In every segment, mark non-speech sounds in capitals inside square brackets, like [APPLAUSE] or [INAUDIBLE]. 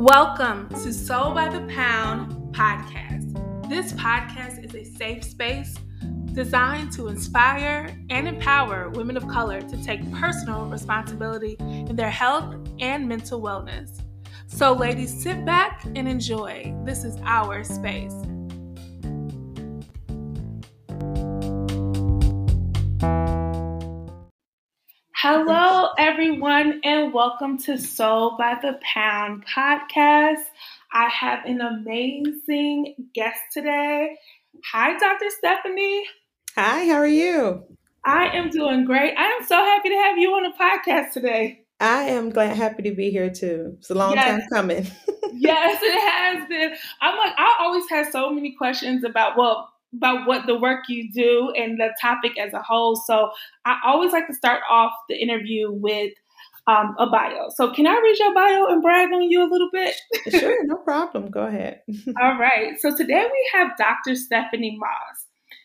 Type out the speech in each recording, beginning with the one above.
Welcome to Soul by the Pound podcast. This podcast is a safe space designed to inspire and empower women of color to take personal responsibility in their health and mental wellness. So, ladies, sit back and enjoy. This is our space. Hello, everyone, and welcome to Soul by the Pound podcast. I have an amazing guest today. Hi, Dr. Stephanie. Hi, how are you? I am doing great. I am so happy to have you on the podcast today. I am glad, happy to be here too. It's a long yes. time coming. [LAUGHS] yes, it has been. I'm like, I always have so many questions about, well, about what the work you do and the topic as a whole. So I always like to start off the interview with um, a bio. So can I read your bio and brag on you a little bit? sure, no problem. Go ahead. [LAUGHS] All right. So today we have Dr. Stephanie Moss.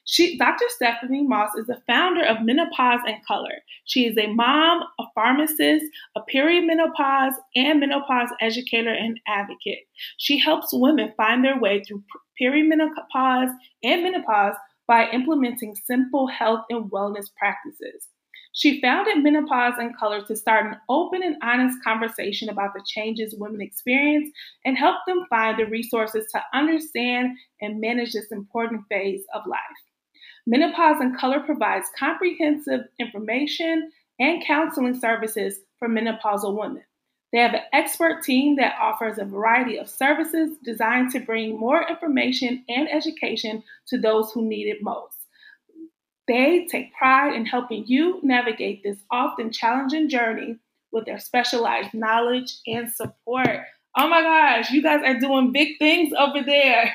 She, Dr. Stephanie Moss is the founder of Menopause in Color. She is a mom, a pharmacist, a perimenopause and menopause educator and advocate. She helps women find their way through perimenopause and menopause by implementing simple health and wellness practices. She founded Menopause in Color to start an open and honest conversation about the changes women experience and help them find the resources to understand and manage this important phase of life. Menopause in Color provides comprehensive information and counseling services for menopausal women. They have an expert team that offers a variety of services designed to bring more information and education to those who need it most. They take pride in helping you navigate this often challenging journey with their specialized knowledge and support. Oh my gosh, you guys are doing big things over there.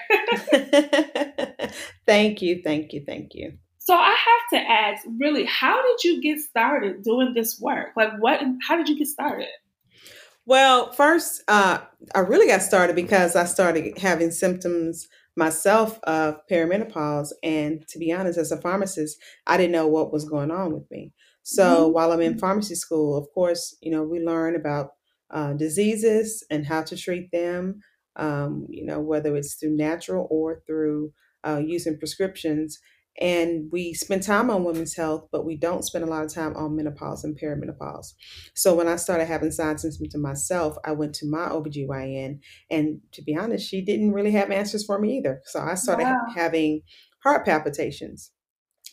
[LAUGHS] thank you, thank you, thank you. So I have to ask, really, how did you get started doing this work? Like what how did you get started? Well, first, uh, I really got started because I started having symptoms myself of perimenopause. And to be honest, as a pharmacist, I didn't know what was going on with me. So mm-hmm. while I'm in pharmacy school, of course, you know, we learn about uh, diseases and how to treat them, um, you know, whether it's through natural or through uh, using prescriptions. And we spend time on women's health, but we don't spend a lot of time on menopause and perimenopause. So when I started having signs and symptoms myself, I went to my OBGYN. And to be honest, she didn't really have answers for me either. So I started wow. having heart palpitations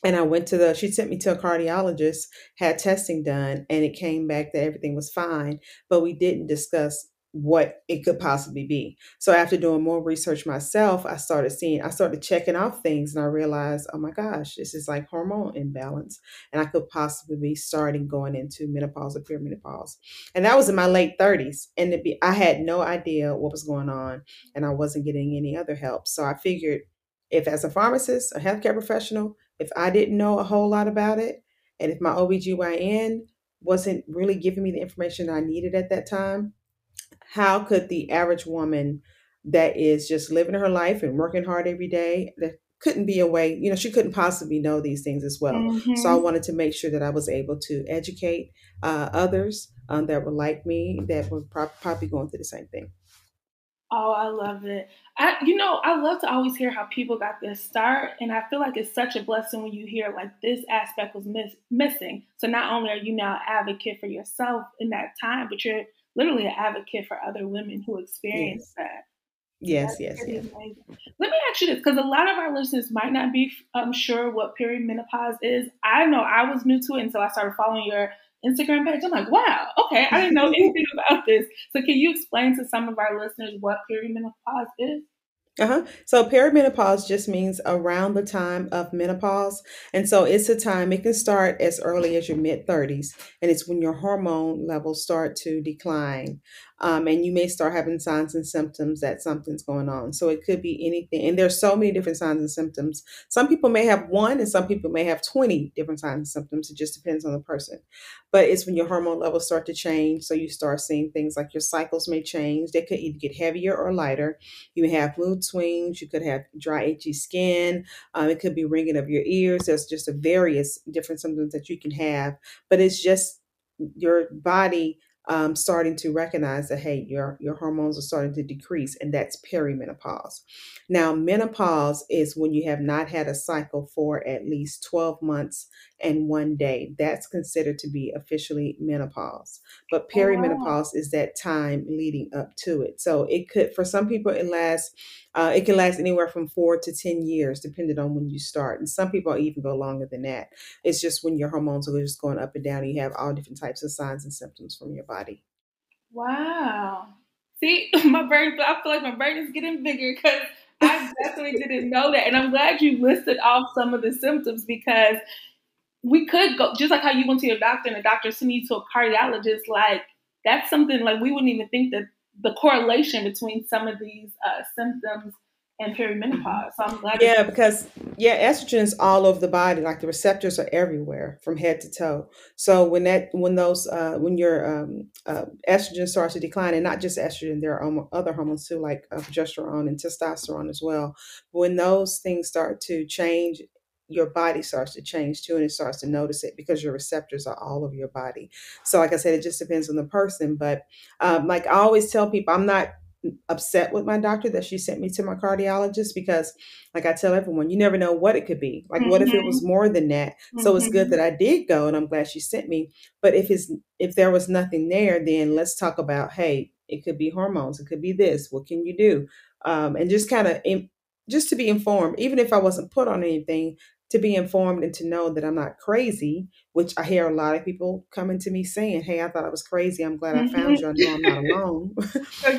and I went to the, she sent me to a cardiologist, had testing done, and it came back that everything was fine, but we didn't discuss what it could possibly be. So after doing more research myself, I started seeing, I started checking off things and I realized, oh my gosh, this is like hormone imbalance. And I could possibly be starting going into menopause or perimenopause. And that was in my late 30s. And be, I had no idea what was going on and I wasn't getting any other help. So I figured if as a pharmacist, a healthcare professional, if I didn't know a whole lot about it, and if my OBGYN wasn't really giving me the information I needed at that time, how could the average woman that is just living her life and working hard every day, that couldn't be a way, you know, she couldn't possibly know these things as well. Mm-hmm. So I mm-hmm. wanted to make sure that I was able to educate uh, others um, that were like me, that were pro- probably going through the same thing. Oh, I love it. I, you know, I love to always hear how people got their start, and I feel like it's such a blessing when you hear like this aspect was miss, missing. So not only are you now an advocate for yourself in that time, but you're literally an advocate for other women who experience yes. that. Yes, yes, yes. Amazing. Let me ask you this, because a lot of our listeners might not be um, sure what perimenopause is. I know I was new to it until I started following your Instagram page. I'm like, wow, okay, I didn't know anything [LAUGHS] about this. So can you explain to some of our listeners what perimenopause is? Uh-huh. So perimenopause just means around the time of menopause. And so it's a time, it can start as early as your mid 30s, and it's when your hormone levels start to decline. Um, and you may start having signs and symptoms that something's going on. So it could be anything. And there's so many different signs and symptoms. Some people may have one, and some people may have 20 different signs and symptoms. It just depends on the person. But it's when your hormone levels start to change. So you start seeing things like your cycles may change. They could either get heavier or lighter. You may have mood swings. You could have dry, itchy skin. Um, it could be ringing of your ears. There's just a various different symptoms that you can have. But it's just your body um, starting to recognize that hey, your your hormones are starting to decrease, and that's perimenopause. Now, menopause is when you have not had a cycle for at least twelve months and one day. That's considered to be officially menopause. But Oh, perimenopause wow. is that time leading up to it. So it could, for some people, it lasts. Uh, it can last anywhere from four to ten years, depending on when you start, and some people even go longer than that. It's just when your hormones are just going up and down, and you have all different types of signs and symptoms from your body. Wow. See, [LAUGHS] my brain, I feel like my brain is getting bigger because I [LAUGHS] definitely didn't know that. And I'm glad you listed off some of the symptoms because we could go, just like how you went to your doctor and the doctor sent you to a cardiologist, like that's something like we wouldn't even think that the correlation between some of these uh, symptoms and perimenopause. So I'm glad Yeah, because yeah, estrogen is all over the body. Like the receptors are everywhere from head to toe. So when that when those uh, when your um, uh, estrogen starts to decline, and not just estrogen, there are other hormones too, like uh, progesterone and testosterone as well. When those things start to change, your body starts to change too, and it starts to notice it because your receptors are all over your body. So, like I said, it just depends on the person. But um, like I always tell people, I'm not upset with my doctor that she sent me to my cardiologist because like I tell everyone, you never know what it could be. Like what if it was hmm more than that? So it's good that I did go and I'm glad she sent me. But if it's if there was nothing there, then let's talk about, hey, it could be hormones, it could be this. What can you do? Um, and just kind of just to be informed, even if I wasn't put on anything, to be informed and to know that I'm not crazy, which I hear a lot of people coming to me saying, Hey, I thought I was crazy. I'm glad I mm-hmm. found you. I know I'm not [LAUGHS] alone.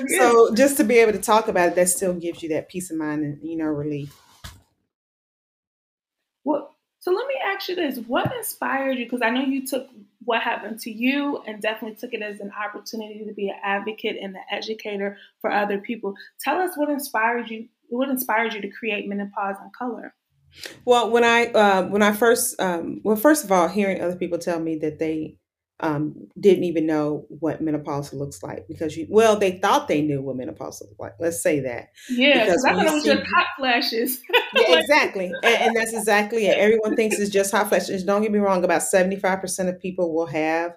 [LAUGHS] so just to be able to talk about it, that still gives you that peace of mind and, you know, relief. What? So let me ask you this: What inspired you? Because I know you took what happened to you and definitely took it as an opportunity to be an advocate and an educator for other people. Tell us what inspired you. What inspired you to create Menopause in Color? Well, when I uh, when I first um, well, first of all, hearing other people tell me that they um, didn't even know what menopause looks like because you well, they thought they knew what menopause looked like. Let's say that Yeah, because because I when thought you it was just hot flashes. [LAUGHS] yeah, like, exactly. And, and that's exactly it. Everyone thinks it's just hot flashes. Don't get me wrong, about 75% of people will have,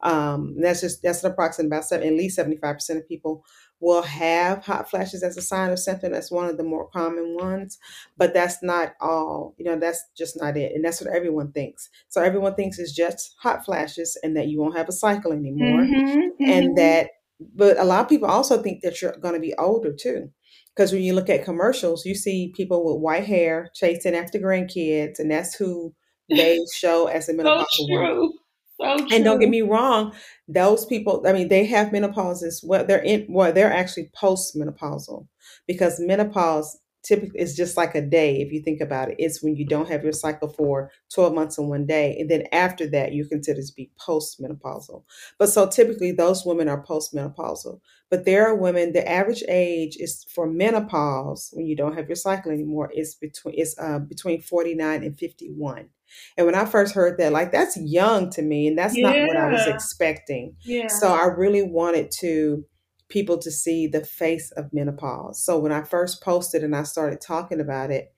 um, that's just, that's an approximate about seven, at least 75% of people will have hot flashes as a sign of symptom. That's one of the more common ones, but that's not all, you know, that's just not it. And that's what everyone thinks. So everyone thinks it's just hot flashes and that you won't have a cycle anymore mm-hmm, and mm-hmm. that but a lot of people also think that you're going to be older too because when you look at commercials you see people with white hair chasing after grandkids and that's who they [LAUGHS] show as a So menopausal woman true. And don't get me wrong, those people, I mean, they have menopause as well. They're in, well, they're actually postmenopausal because menopause typically is just like a day. If you think about it, it's when you don't have your cycle for 12 months and one day. And then after that, you're considered to be postmenopausal. But so typically those women are postmenopausal. But there are women, the average age is for menopause when you don't have your cycle anymore is between, is uh, between 49 and 51. And when I first heard that, like that's young to me, and that's not what I was expecting. yeah. So I really wanted to people to see the face of menopause. So when I first posted and I started talking about it,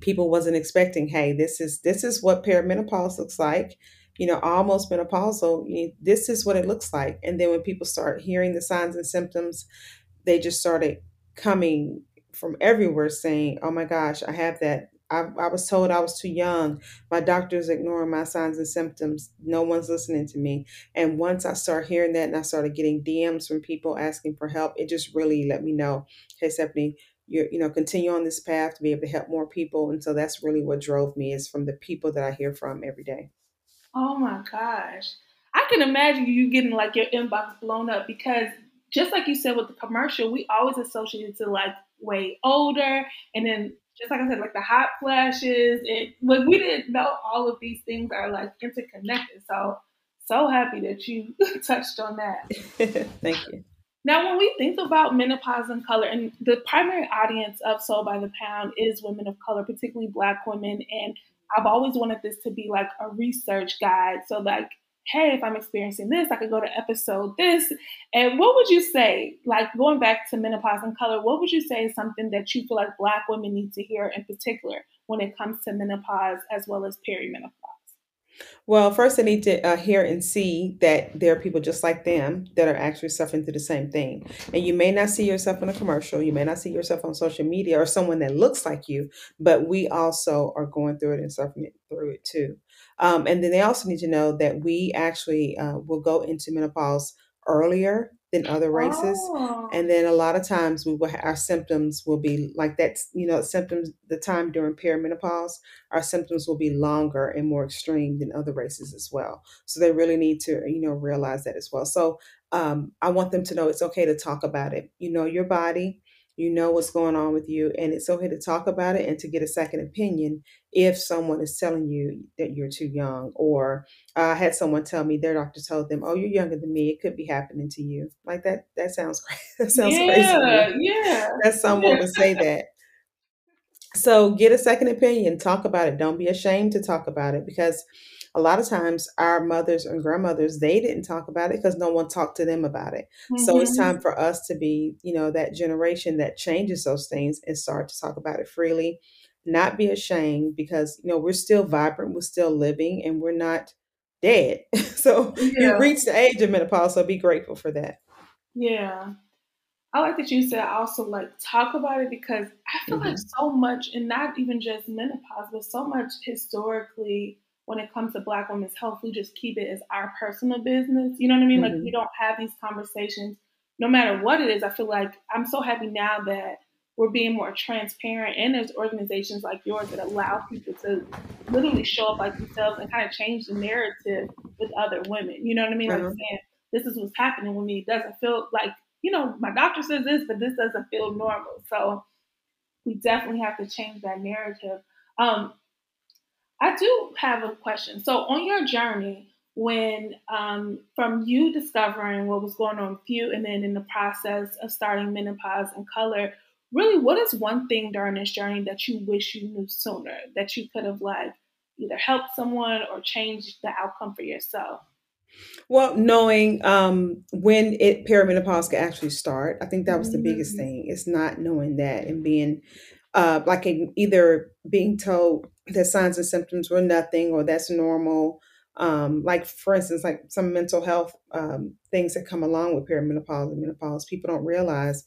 people wasn't expecting, hey, this is this is what perimenopause looks like. You know, almost menopausal. you- This is what it looks like. And then when people start hearing the signs and symptoms, they just started coming from everywhere saying, "Oh my gosh, I have that. I, I was told I was too young. My doctor's ignoring my signs and symptoms. No one's listening to me." And once I started hearing that, and I started getting DMs from people asking for help, it just really let me know, "Hey, Stephanie." You, you know continue on this path to be able to help more people and so that's really what drove me is from the people that i hear from every day Oh my gosh. I can imagine you getting like your inbox blown up because just like you said with the commercial, we always associate it to like way older and then just like I said, like the hot flashes and like we didn't know all of these things are like interconnected. So so happy that you [LAUGHS] touched on that. [LAUGHS] thank you Now, when we think about menopause in color, and the primary audience of Soul by the Pound is women of color, particularly Black women, and I've always wanted this to be like a research guide. So, like, hey, if I'm experiencing this, I could go to episode this. And what would you say, like going back to menopause in color, what would you say is something that you feel like Black women need to hear in particular when it comes to menopause as well as perimenopause? Well, first, they need to uh, hear and see that there are people just like them that are actually suffering through the same thing. And you may not see yourself in a commercial, you may not see yourself on social media or someone that looks like you, but we also are going through it and suffering through it too. Um, and then they also need to know that we actually uh, will go into menopause earlier than other races. Oh. And then a lot of times we will ha- our symptoms will be like that's you know symptoms the time during perimenopause our symptoms will be longer and more extreme than other races as well. So they really need to you know realize that as well. So um, I want them to know it's okay to talk about it. You know your body you know what's going on with you and it's okay to talk about it and to get a second opinion if someone is telling you that you're too young or uh, i had someone tell me their doctor told them oh you're younger than me it could be happening to you. Like that that sounds crazy [LAUGHS] that sounds yeah, crazy yeah, [LAUGHS] that someone yeah. would say [LAUGHS] that. So get a second opinion talk about it don't be ashamed to talk about it because a lot of times our mothers and grandmothers they didn't talk about it because no one talked to them about it. So it's hmm time for us to be you know that generation that changes those things and start to talk about it freely not be ashamed because you know we're still vibrant we're still living and we're not dead [LAUGHS] so you reach the age of menopause so be grateful for that yeah. I like that you said also like talk about it because I feel like hmm so much, and not even just menopause, but so much historically when it comes to Black women's health, we just keep it as our personal business. You know what I mean? Like we don't have these conversations, no matter what it is. I feel like I'm so happy now that we're being more transparent, and there's organizations like yours that allow people to literally show up like themselves and kind of change the narrative with other women. You know what I mean? Like uh-huh. saying this is what's happening with me. It doesn't feel like you know, my doctor says this, but this doesn't feel normal. So we definitely have to change that narrative. Um, I do have a question. So on your journey, when um, from you discovering what was going on with you, and then in the process of starting menopause in color, really, what is one thing during this journey that you wish you knew sooner that you could have like either helped someone or changed the outcome for yourself? Well, knowing um, when it perimenopause can actually start, I think that was the biggest Mm, thing. It's not knowing that and being uh, like either being told that signs and symptoms were nothing or that's normal. Um, like for instance, like some mental health um, things that come along with perimenopause and menopause, people don't realize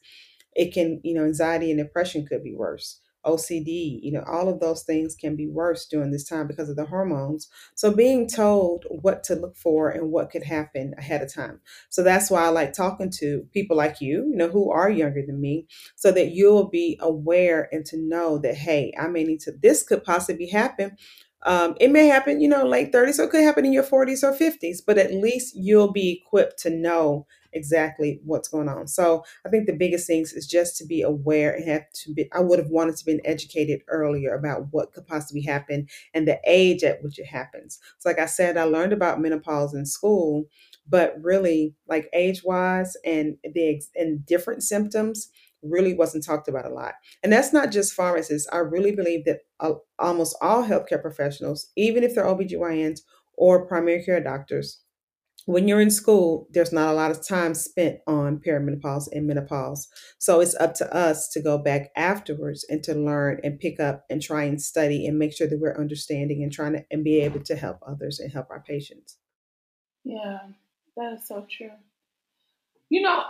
it can, you know, anxiety and depression could be worse. OCD, you know, all of those things can be worse during this time because of the hormones. So being told what to look for and what could happen ahead of time. So that's why I like talking to people like you, you know, who are younger than me, so that you'll be aware and to know that, hey, I may need to, this could possibly happen. Um, it may happen, you know, late 30s, so it could happen in your 40s or 50s, but at least you'll be equipped to know exactly what's going on. So I think the biggest things is just to be aware and have to be. I would have wanted to been educated earlier about what could possibly happen and the age at which it happens. So, like I said, I learned about menopause in school, but really, like age wise and the and different symptoms really wasn't talked about a lot. And that's not just pharmacists. I really believe that uh, almost all healthcare professionals, even if they're OBGYNs or primary care doctors, when you're in school, there's not a lot of time spent on perimenopause and menopause. So it's up to us to go back afterwards and to learn and pick up and try and study and make sure that we're understanding and trying to and be able to help others and help our patients. yeah, that is so true. You know,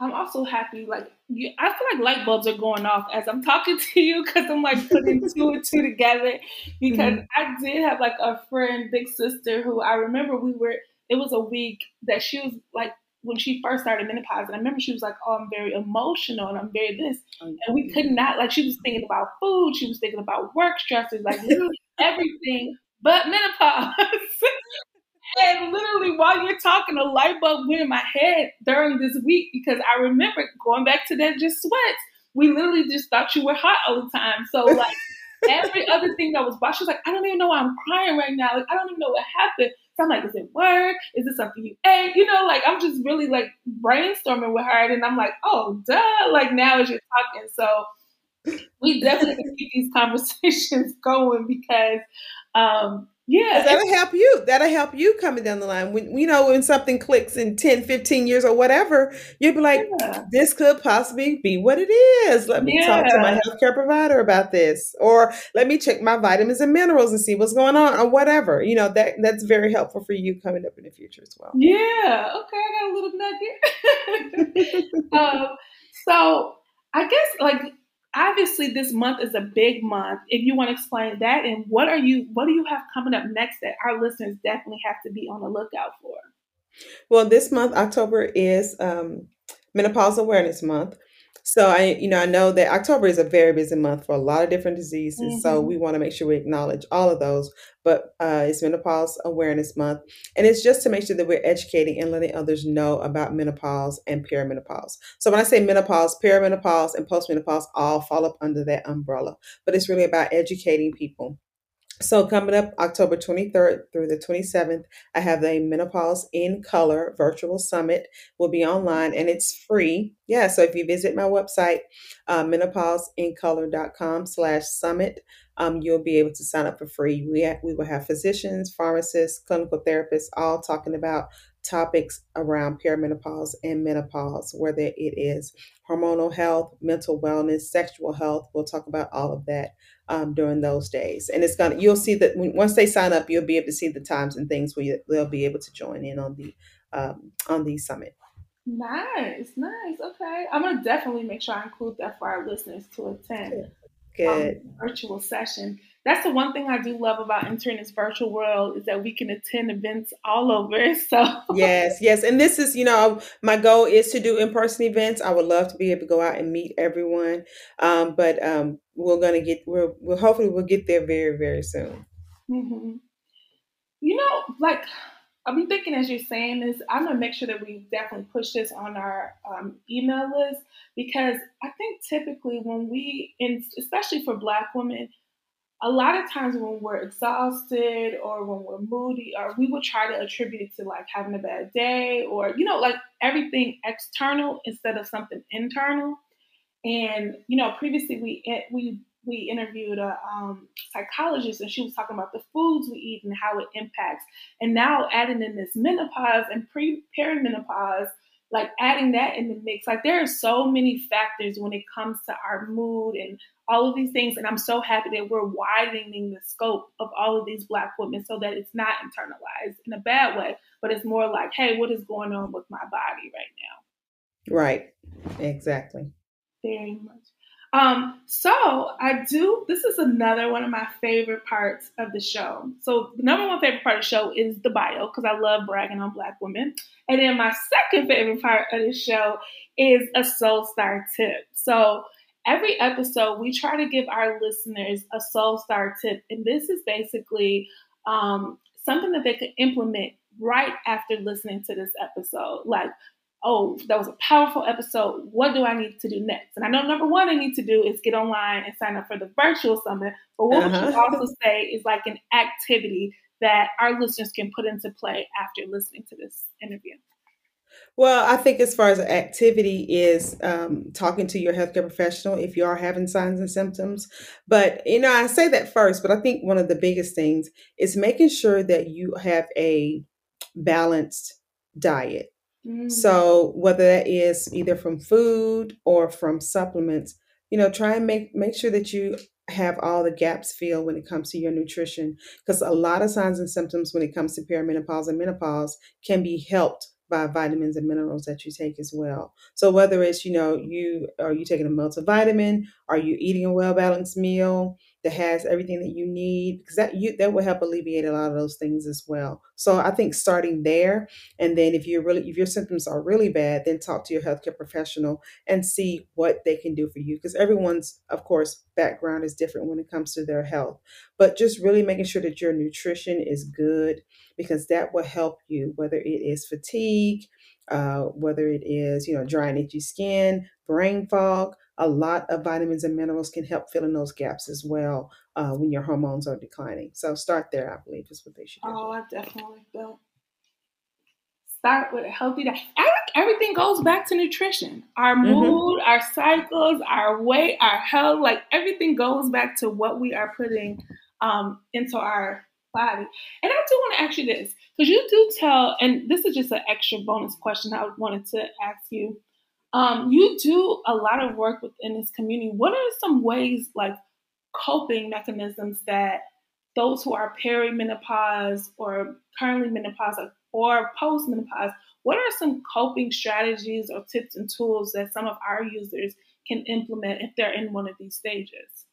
I'm also happy. Like, you, I feel like light bulbs are going off as I'm talking [LAUGHS] to you because I'm like putting [LAUGHS] two and two together. Because hmm I did have like a friend, big sister, who I remember we were. It was a week that she was like when she first started menopause, and I remember she was like, "Oh, I'm very emotional and I'm very this," Oh, and we could not like. She was thinking about food, she was thinking about work stresses, like literally [LAUGHS] everything but menopause. [LAUGHS] And literally, while you're talking, a light bulb went in my head during this week because I remember going back to that just sweats. We literally just thought you were hot all the time. So, like, [LAUGHS] every other thing that was she was like, I don't even know why I'm crying right now. Like, I don't even know what happened. So I'm like, is it work? Is it something you ate? You know, like, I'm just really like brainstorming with her. And I'm like, oh, duh. Like, now as you're talking. So, we definitely keep these [LAUGHS] conversations going because um, Yeah. That'll help you. That'll help you coming down the line. When you know when something clicks in 10, 15 years or whatever, you'll be like, yeah. this could possibly be what it is. Let me yeah. talk to my healthcare provider about this. Or let me check my vitamins and minerals and see what's going on or whatever. You know, that that's very helpful for you coming up in the future as well. Yeah. Okay, I got a little nugget. [LAUGHS] um, so I guess like obviously this month is a big month. If you want to explain that and what are you what do you have coming up next that our listeners definitely have to be on the lookout for? Well, this month October is um, Menopause Awareness Month. So I, you know, I know that October is a very busy month for a lot of different diseases. Mm-hmm. So we want to make sure we acknowledge all of those. But uh, it's Menopause Awareness Month, and it's just to make sure that we're educating and letting others know about menopause and perimenopause. So when I say menopause, perimenopause, and postmenopause all fall up under that umbrella. But it's really about educating people so coming up October 23rd through the 27th, I have the Menopause in Color virtual summit. Will be online and it's free. Yeah, so if you visit my website, uh, menopauseincolor.com slash summit, um, you'll be able to sign up for free. We, ha- we will have physicians, pharmacists, clinical therapists, all talking about topics around perimenopause and menopause, whether it is hormonal health, mental wellness, sexual health. We'll talk about all of that um, during those days. And it's gonna you'll see that when, once they sign up, you'll be able to see the times and things where you, they'll be able to join in on the um, on the summit. Nice, nice. Okay, I'm gonna definitely make sure I include that for our listeners to attend. Good. Um, virtual session. That's the one thing I do love about entering this virtual world is that we can attend events all over. [LAUGHS] So yes, yes, and this is you know my goal is to do in person events. I would love to be able to go out and meet everyone, um, but um, we're gonna get we're, we're hopefully we'll get there very very soon. Mm-hmm. You know, like I'm thinking as you're saying this, I'm gonna make sure that we definitely push this on our um, email list because I think typically when we, and especially for Black women, a lot of times when we're exhausted or when we're moody, or we will try to attribute it to like having a bad day or you know like everything external instead of something internal. And you know, previously we eh, we we interviewed a um, psychologist and she was talking about the foods we eat and how it impacts. And now adding in this menopause and pre perimenopause, like adding that in the mix, like there are so many factors when it comes to our mood and all of these things. And I'm so happy that we're widening the scope of all of these Black women so that it's not internalized in a bad way, but it's more like, hey, what is going on with my body right now? Right. Exactly. Very much. Um, so I do. This is another one of my favorite parts of the show. So the number one favorite part of the show is the bio because I love bragging on Black women. And then my second favorite part of the show is a Soul Star tip. So every episode we try to give our listeners a Soul Star tip, and this is basically um, something that they could implement right after listening to this episode. Like oh, that was a powerful episode. What do I need to do next? And I know number one I need to do is get online and sign up for the virtual summit. But what uh-huh. would you also say is like an activity that our listeners can put into play after listening to this interview? Well, I think as far as activity is um, talking to your healthcare professional if you are having signs and symptoms. But, you know, I say that first, but I think one of the biggest things is making sure that you have a balanced diet. Mm. So whether that is either from food or from supplements, you know, try and make make sure that you have all the gaps filled when it comes to your nutrition because a lot of signs and symptoms when it comes to perimenopause and menopause can be helped by vitamins and minerals that you take as well. So whether it's, you know, you are you taking a multivitamin, are you eating a well balanced meal, that has everything that you need because that you that will help alleviate a lot of those things as well. So I think starting there, and then if you're really if your symptoms are really bad, then talk to your healthcare professional and see what they can do for you because everyone's of course background is different when it comes to their health. But just really making sure that your nutrition is good because that will help you whether it is fatigue, uh, whether it is you know dry and itchy skin, brain fog a lot of vitamins and minerals can help fill in those gaps as well uh, when your hormones are declining. So start there, I believe, is what they should do. Oh, I definitely will. Start with a healthy diet. Everything goes back to nutrition. Our mm-hmm. mood, mm-hmm. our cycles, our weight, our health, like everything goes back to what we are putting um, into our body. And I do want to ask you this because you do tell, and this is just an extra bonus question I wanted to ask you. Um, you do a lot of work within this community. What are some ways, like coping mechanisms, that those who are perimenopause or currently menopause or postmenopause, what are some coping strategies or tips and tools that some of our users can implement if they're in one of these stages?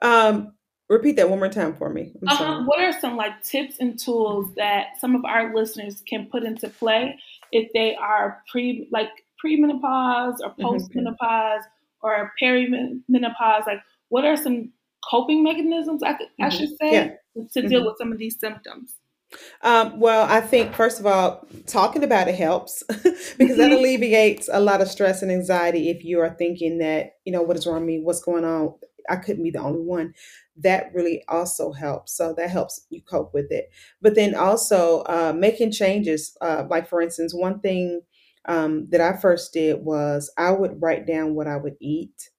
Um, repeat that one more time for me. Uh-huh. What are some like tips and tools that some of our listeners can put into play if they are pre like premenopause or mm-hmm. postmenopause mm-hmm. or perimenopause? Like, what are some coping mechanisms I, could, mm-hmm. I should say yeah. to deal mm-hmm. with some of these symptoms? Um, well, I think first of all, talking about it helps [LAUGHS] because that alleviates a lot of stress and anxiety if you are thinking that, you know, what is wrong with me? What's going on? I couldn't be the only one. That really also helps. So that helps you cope with it. But then also uh, making changes. Uh, like, for instance, one thing um, that I first did was I would write down what I would eat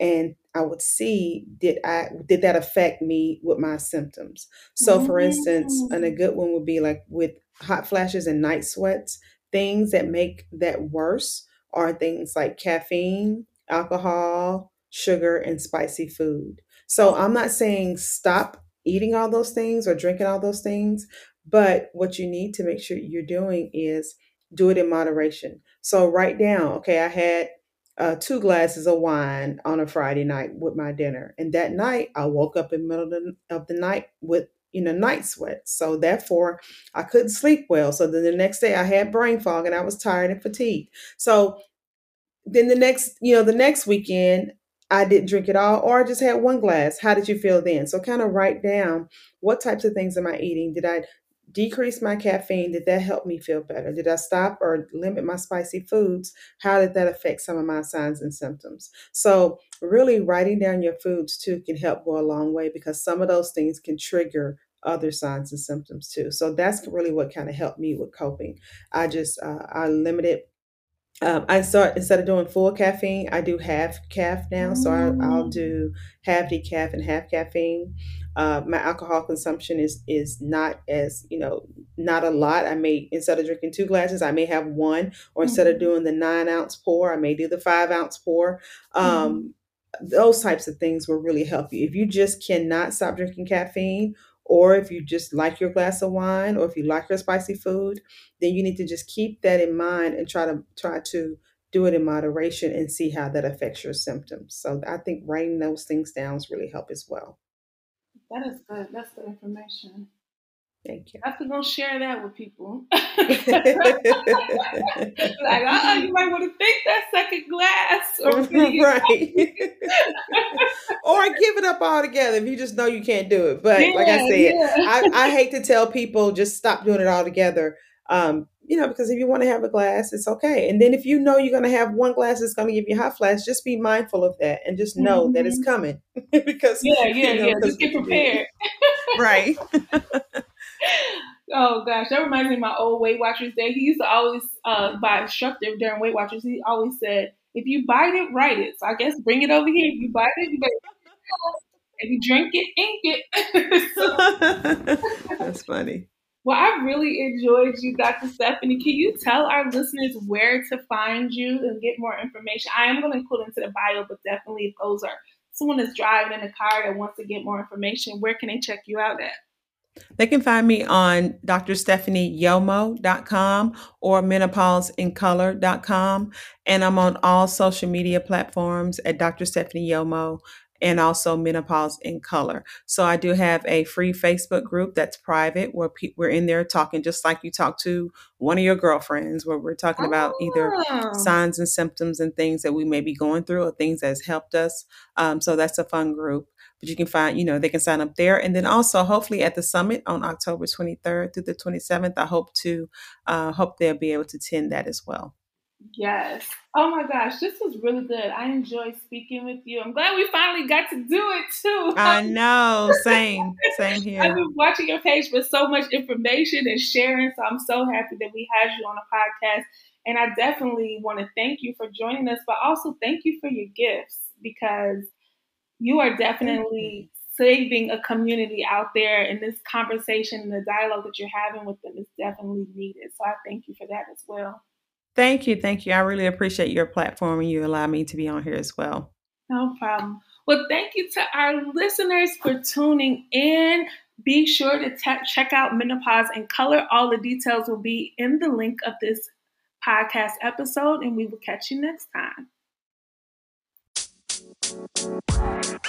and I would see did I did that affect me with my symptoms. So for instance, and a mm. good one would be like with hot flashes and night sweats, things that make that worse are things like caffeine, alcohol, sugar, and spicy food. So I'm not saying stop eating all those things or drinking all those things, but what you need to make sure you're doing is do it in moderation. So write down, okay, I had uh, two glasses of wine on a Friday night with my dinner. And that night, I woke up in the middle of the, of the night with you know night sweats so therefore i couldn't sleep well. So then the next day i had brain fog and i was tired and fatigued. So then the next you know the next weekend i didn't drink at all or i just had one glass. How did you feel then? So kind of write down what types of things am i eating? Did i decrease my caffeine, did that help me feel better? Did I stop or limit my spicy foods? How did that affect some of my signs and symptoms? So, really writing down your foods too can help go a long way because some of those things can trigger other signs and symptoms too. So that's really what kind of helped me with coping. I just uh, I limited um, I start instead of doing full caffeine, I do half caf now. So I, will mm. do half decaf and half caffeine. Uh, my alcohol consumption is is not as you know not a lot. I may instead of drinking two glasses, I may have one, or instead mm-hmm. of doing the nine ounce pour, I may do the five ounce pour. Um, mm-hmm. Those types of things will really help you. If you just cannot stop drinking caffeine, or if you just like your glass of wine, or if you like your spicy food, then you need to just keep that in mind and try to try to do it in moderation and see how that affects your symptoms. So I think writing those things down really help as well. That is good. That's good information. Thank you. I have going to go share that with people. [LAUGHS] like, uh you might want to think that second glass. [LAUGHS] Or right. [LAUGHS] or give it up altogether if you just know you can't do it. But yeah, like I said, yeah. I, I hate to tell people just stop doing it altogether. Um, you know, because if you want to have a glass, it's okay. And then if you know you're going to have one glass that's going to give you hot flash, just be mindful of that and just know mm-hmm. that it's mm-hmm. coming. because yeah, yeah, you know, yeah. Just get prepared. right. Oh gosh, that reminds me of my old Weight Watchers day. He used to always uh, buy instructor during Weight Watchers. He always said, "If you bite it, write it." So I guess bring it over here. If you bite it, you better. [LAUGHS] If you drink it, ink it. [LAUGHS] [LAUGHS] That's funny. Well, I really enjoyed you, Dr. Stephanie. Can you tell our listeners where to find you and get more information? I am going to include into the bio, but definitely if those are someone that's driving in a car that wants to get more information, where can they check you out at? They can find me on drstephanieyomo.com or menopauseincolor.com. And I'm on all social media platforms at Dr. Stephanie Yomo and also menopause in color. So I do have a free Facebook group that's private where pe- we're in there talking just like you talk to one of your girlfriends, where we're talking oh. about either oh. signs and symptoms and things that we may be going through or things that has helped us. Um, so that's a fun group. But you can find, you know, they can sign up there. And then also, hopefully, at the summit on October 23rd through the 27th, I hope to, uh, hope they'll be able to attend that as well. Yes. Oh my gosh, this was really good. I enjoyed speaking with you. I'm glad we finally got to do it too. I know. Same. Same [LAUGHS] here. I've been watching your page with so much information and sharing. So I'm so happy that we had you on a podcast. And I definitely want to thank you for joining us, but also thank you for your gifts because you are definitely saving a community out there and this conversation and the dialogue that you're having with them is definitely needed. So I thank you for that as well. Thank you. Thank you. I really appreciate your platform and you allow me to be on here as well. No problem. Well, thank you to our listeners for tuning in. Be sure to check out Menopause in Color. All the details will be in the link of this podcast episode, and we will catch you next time. Bye.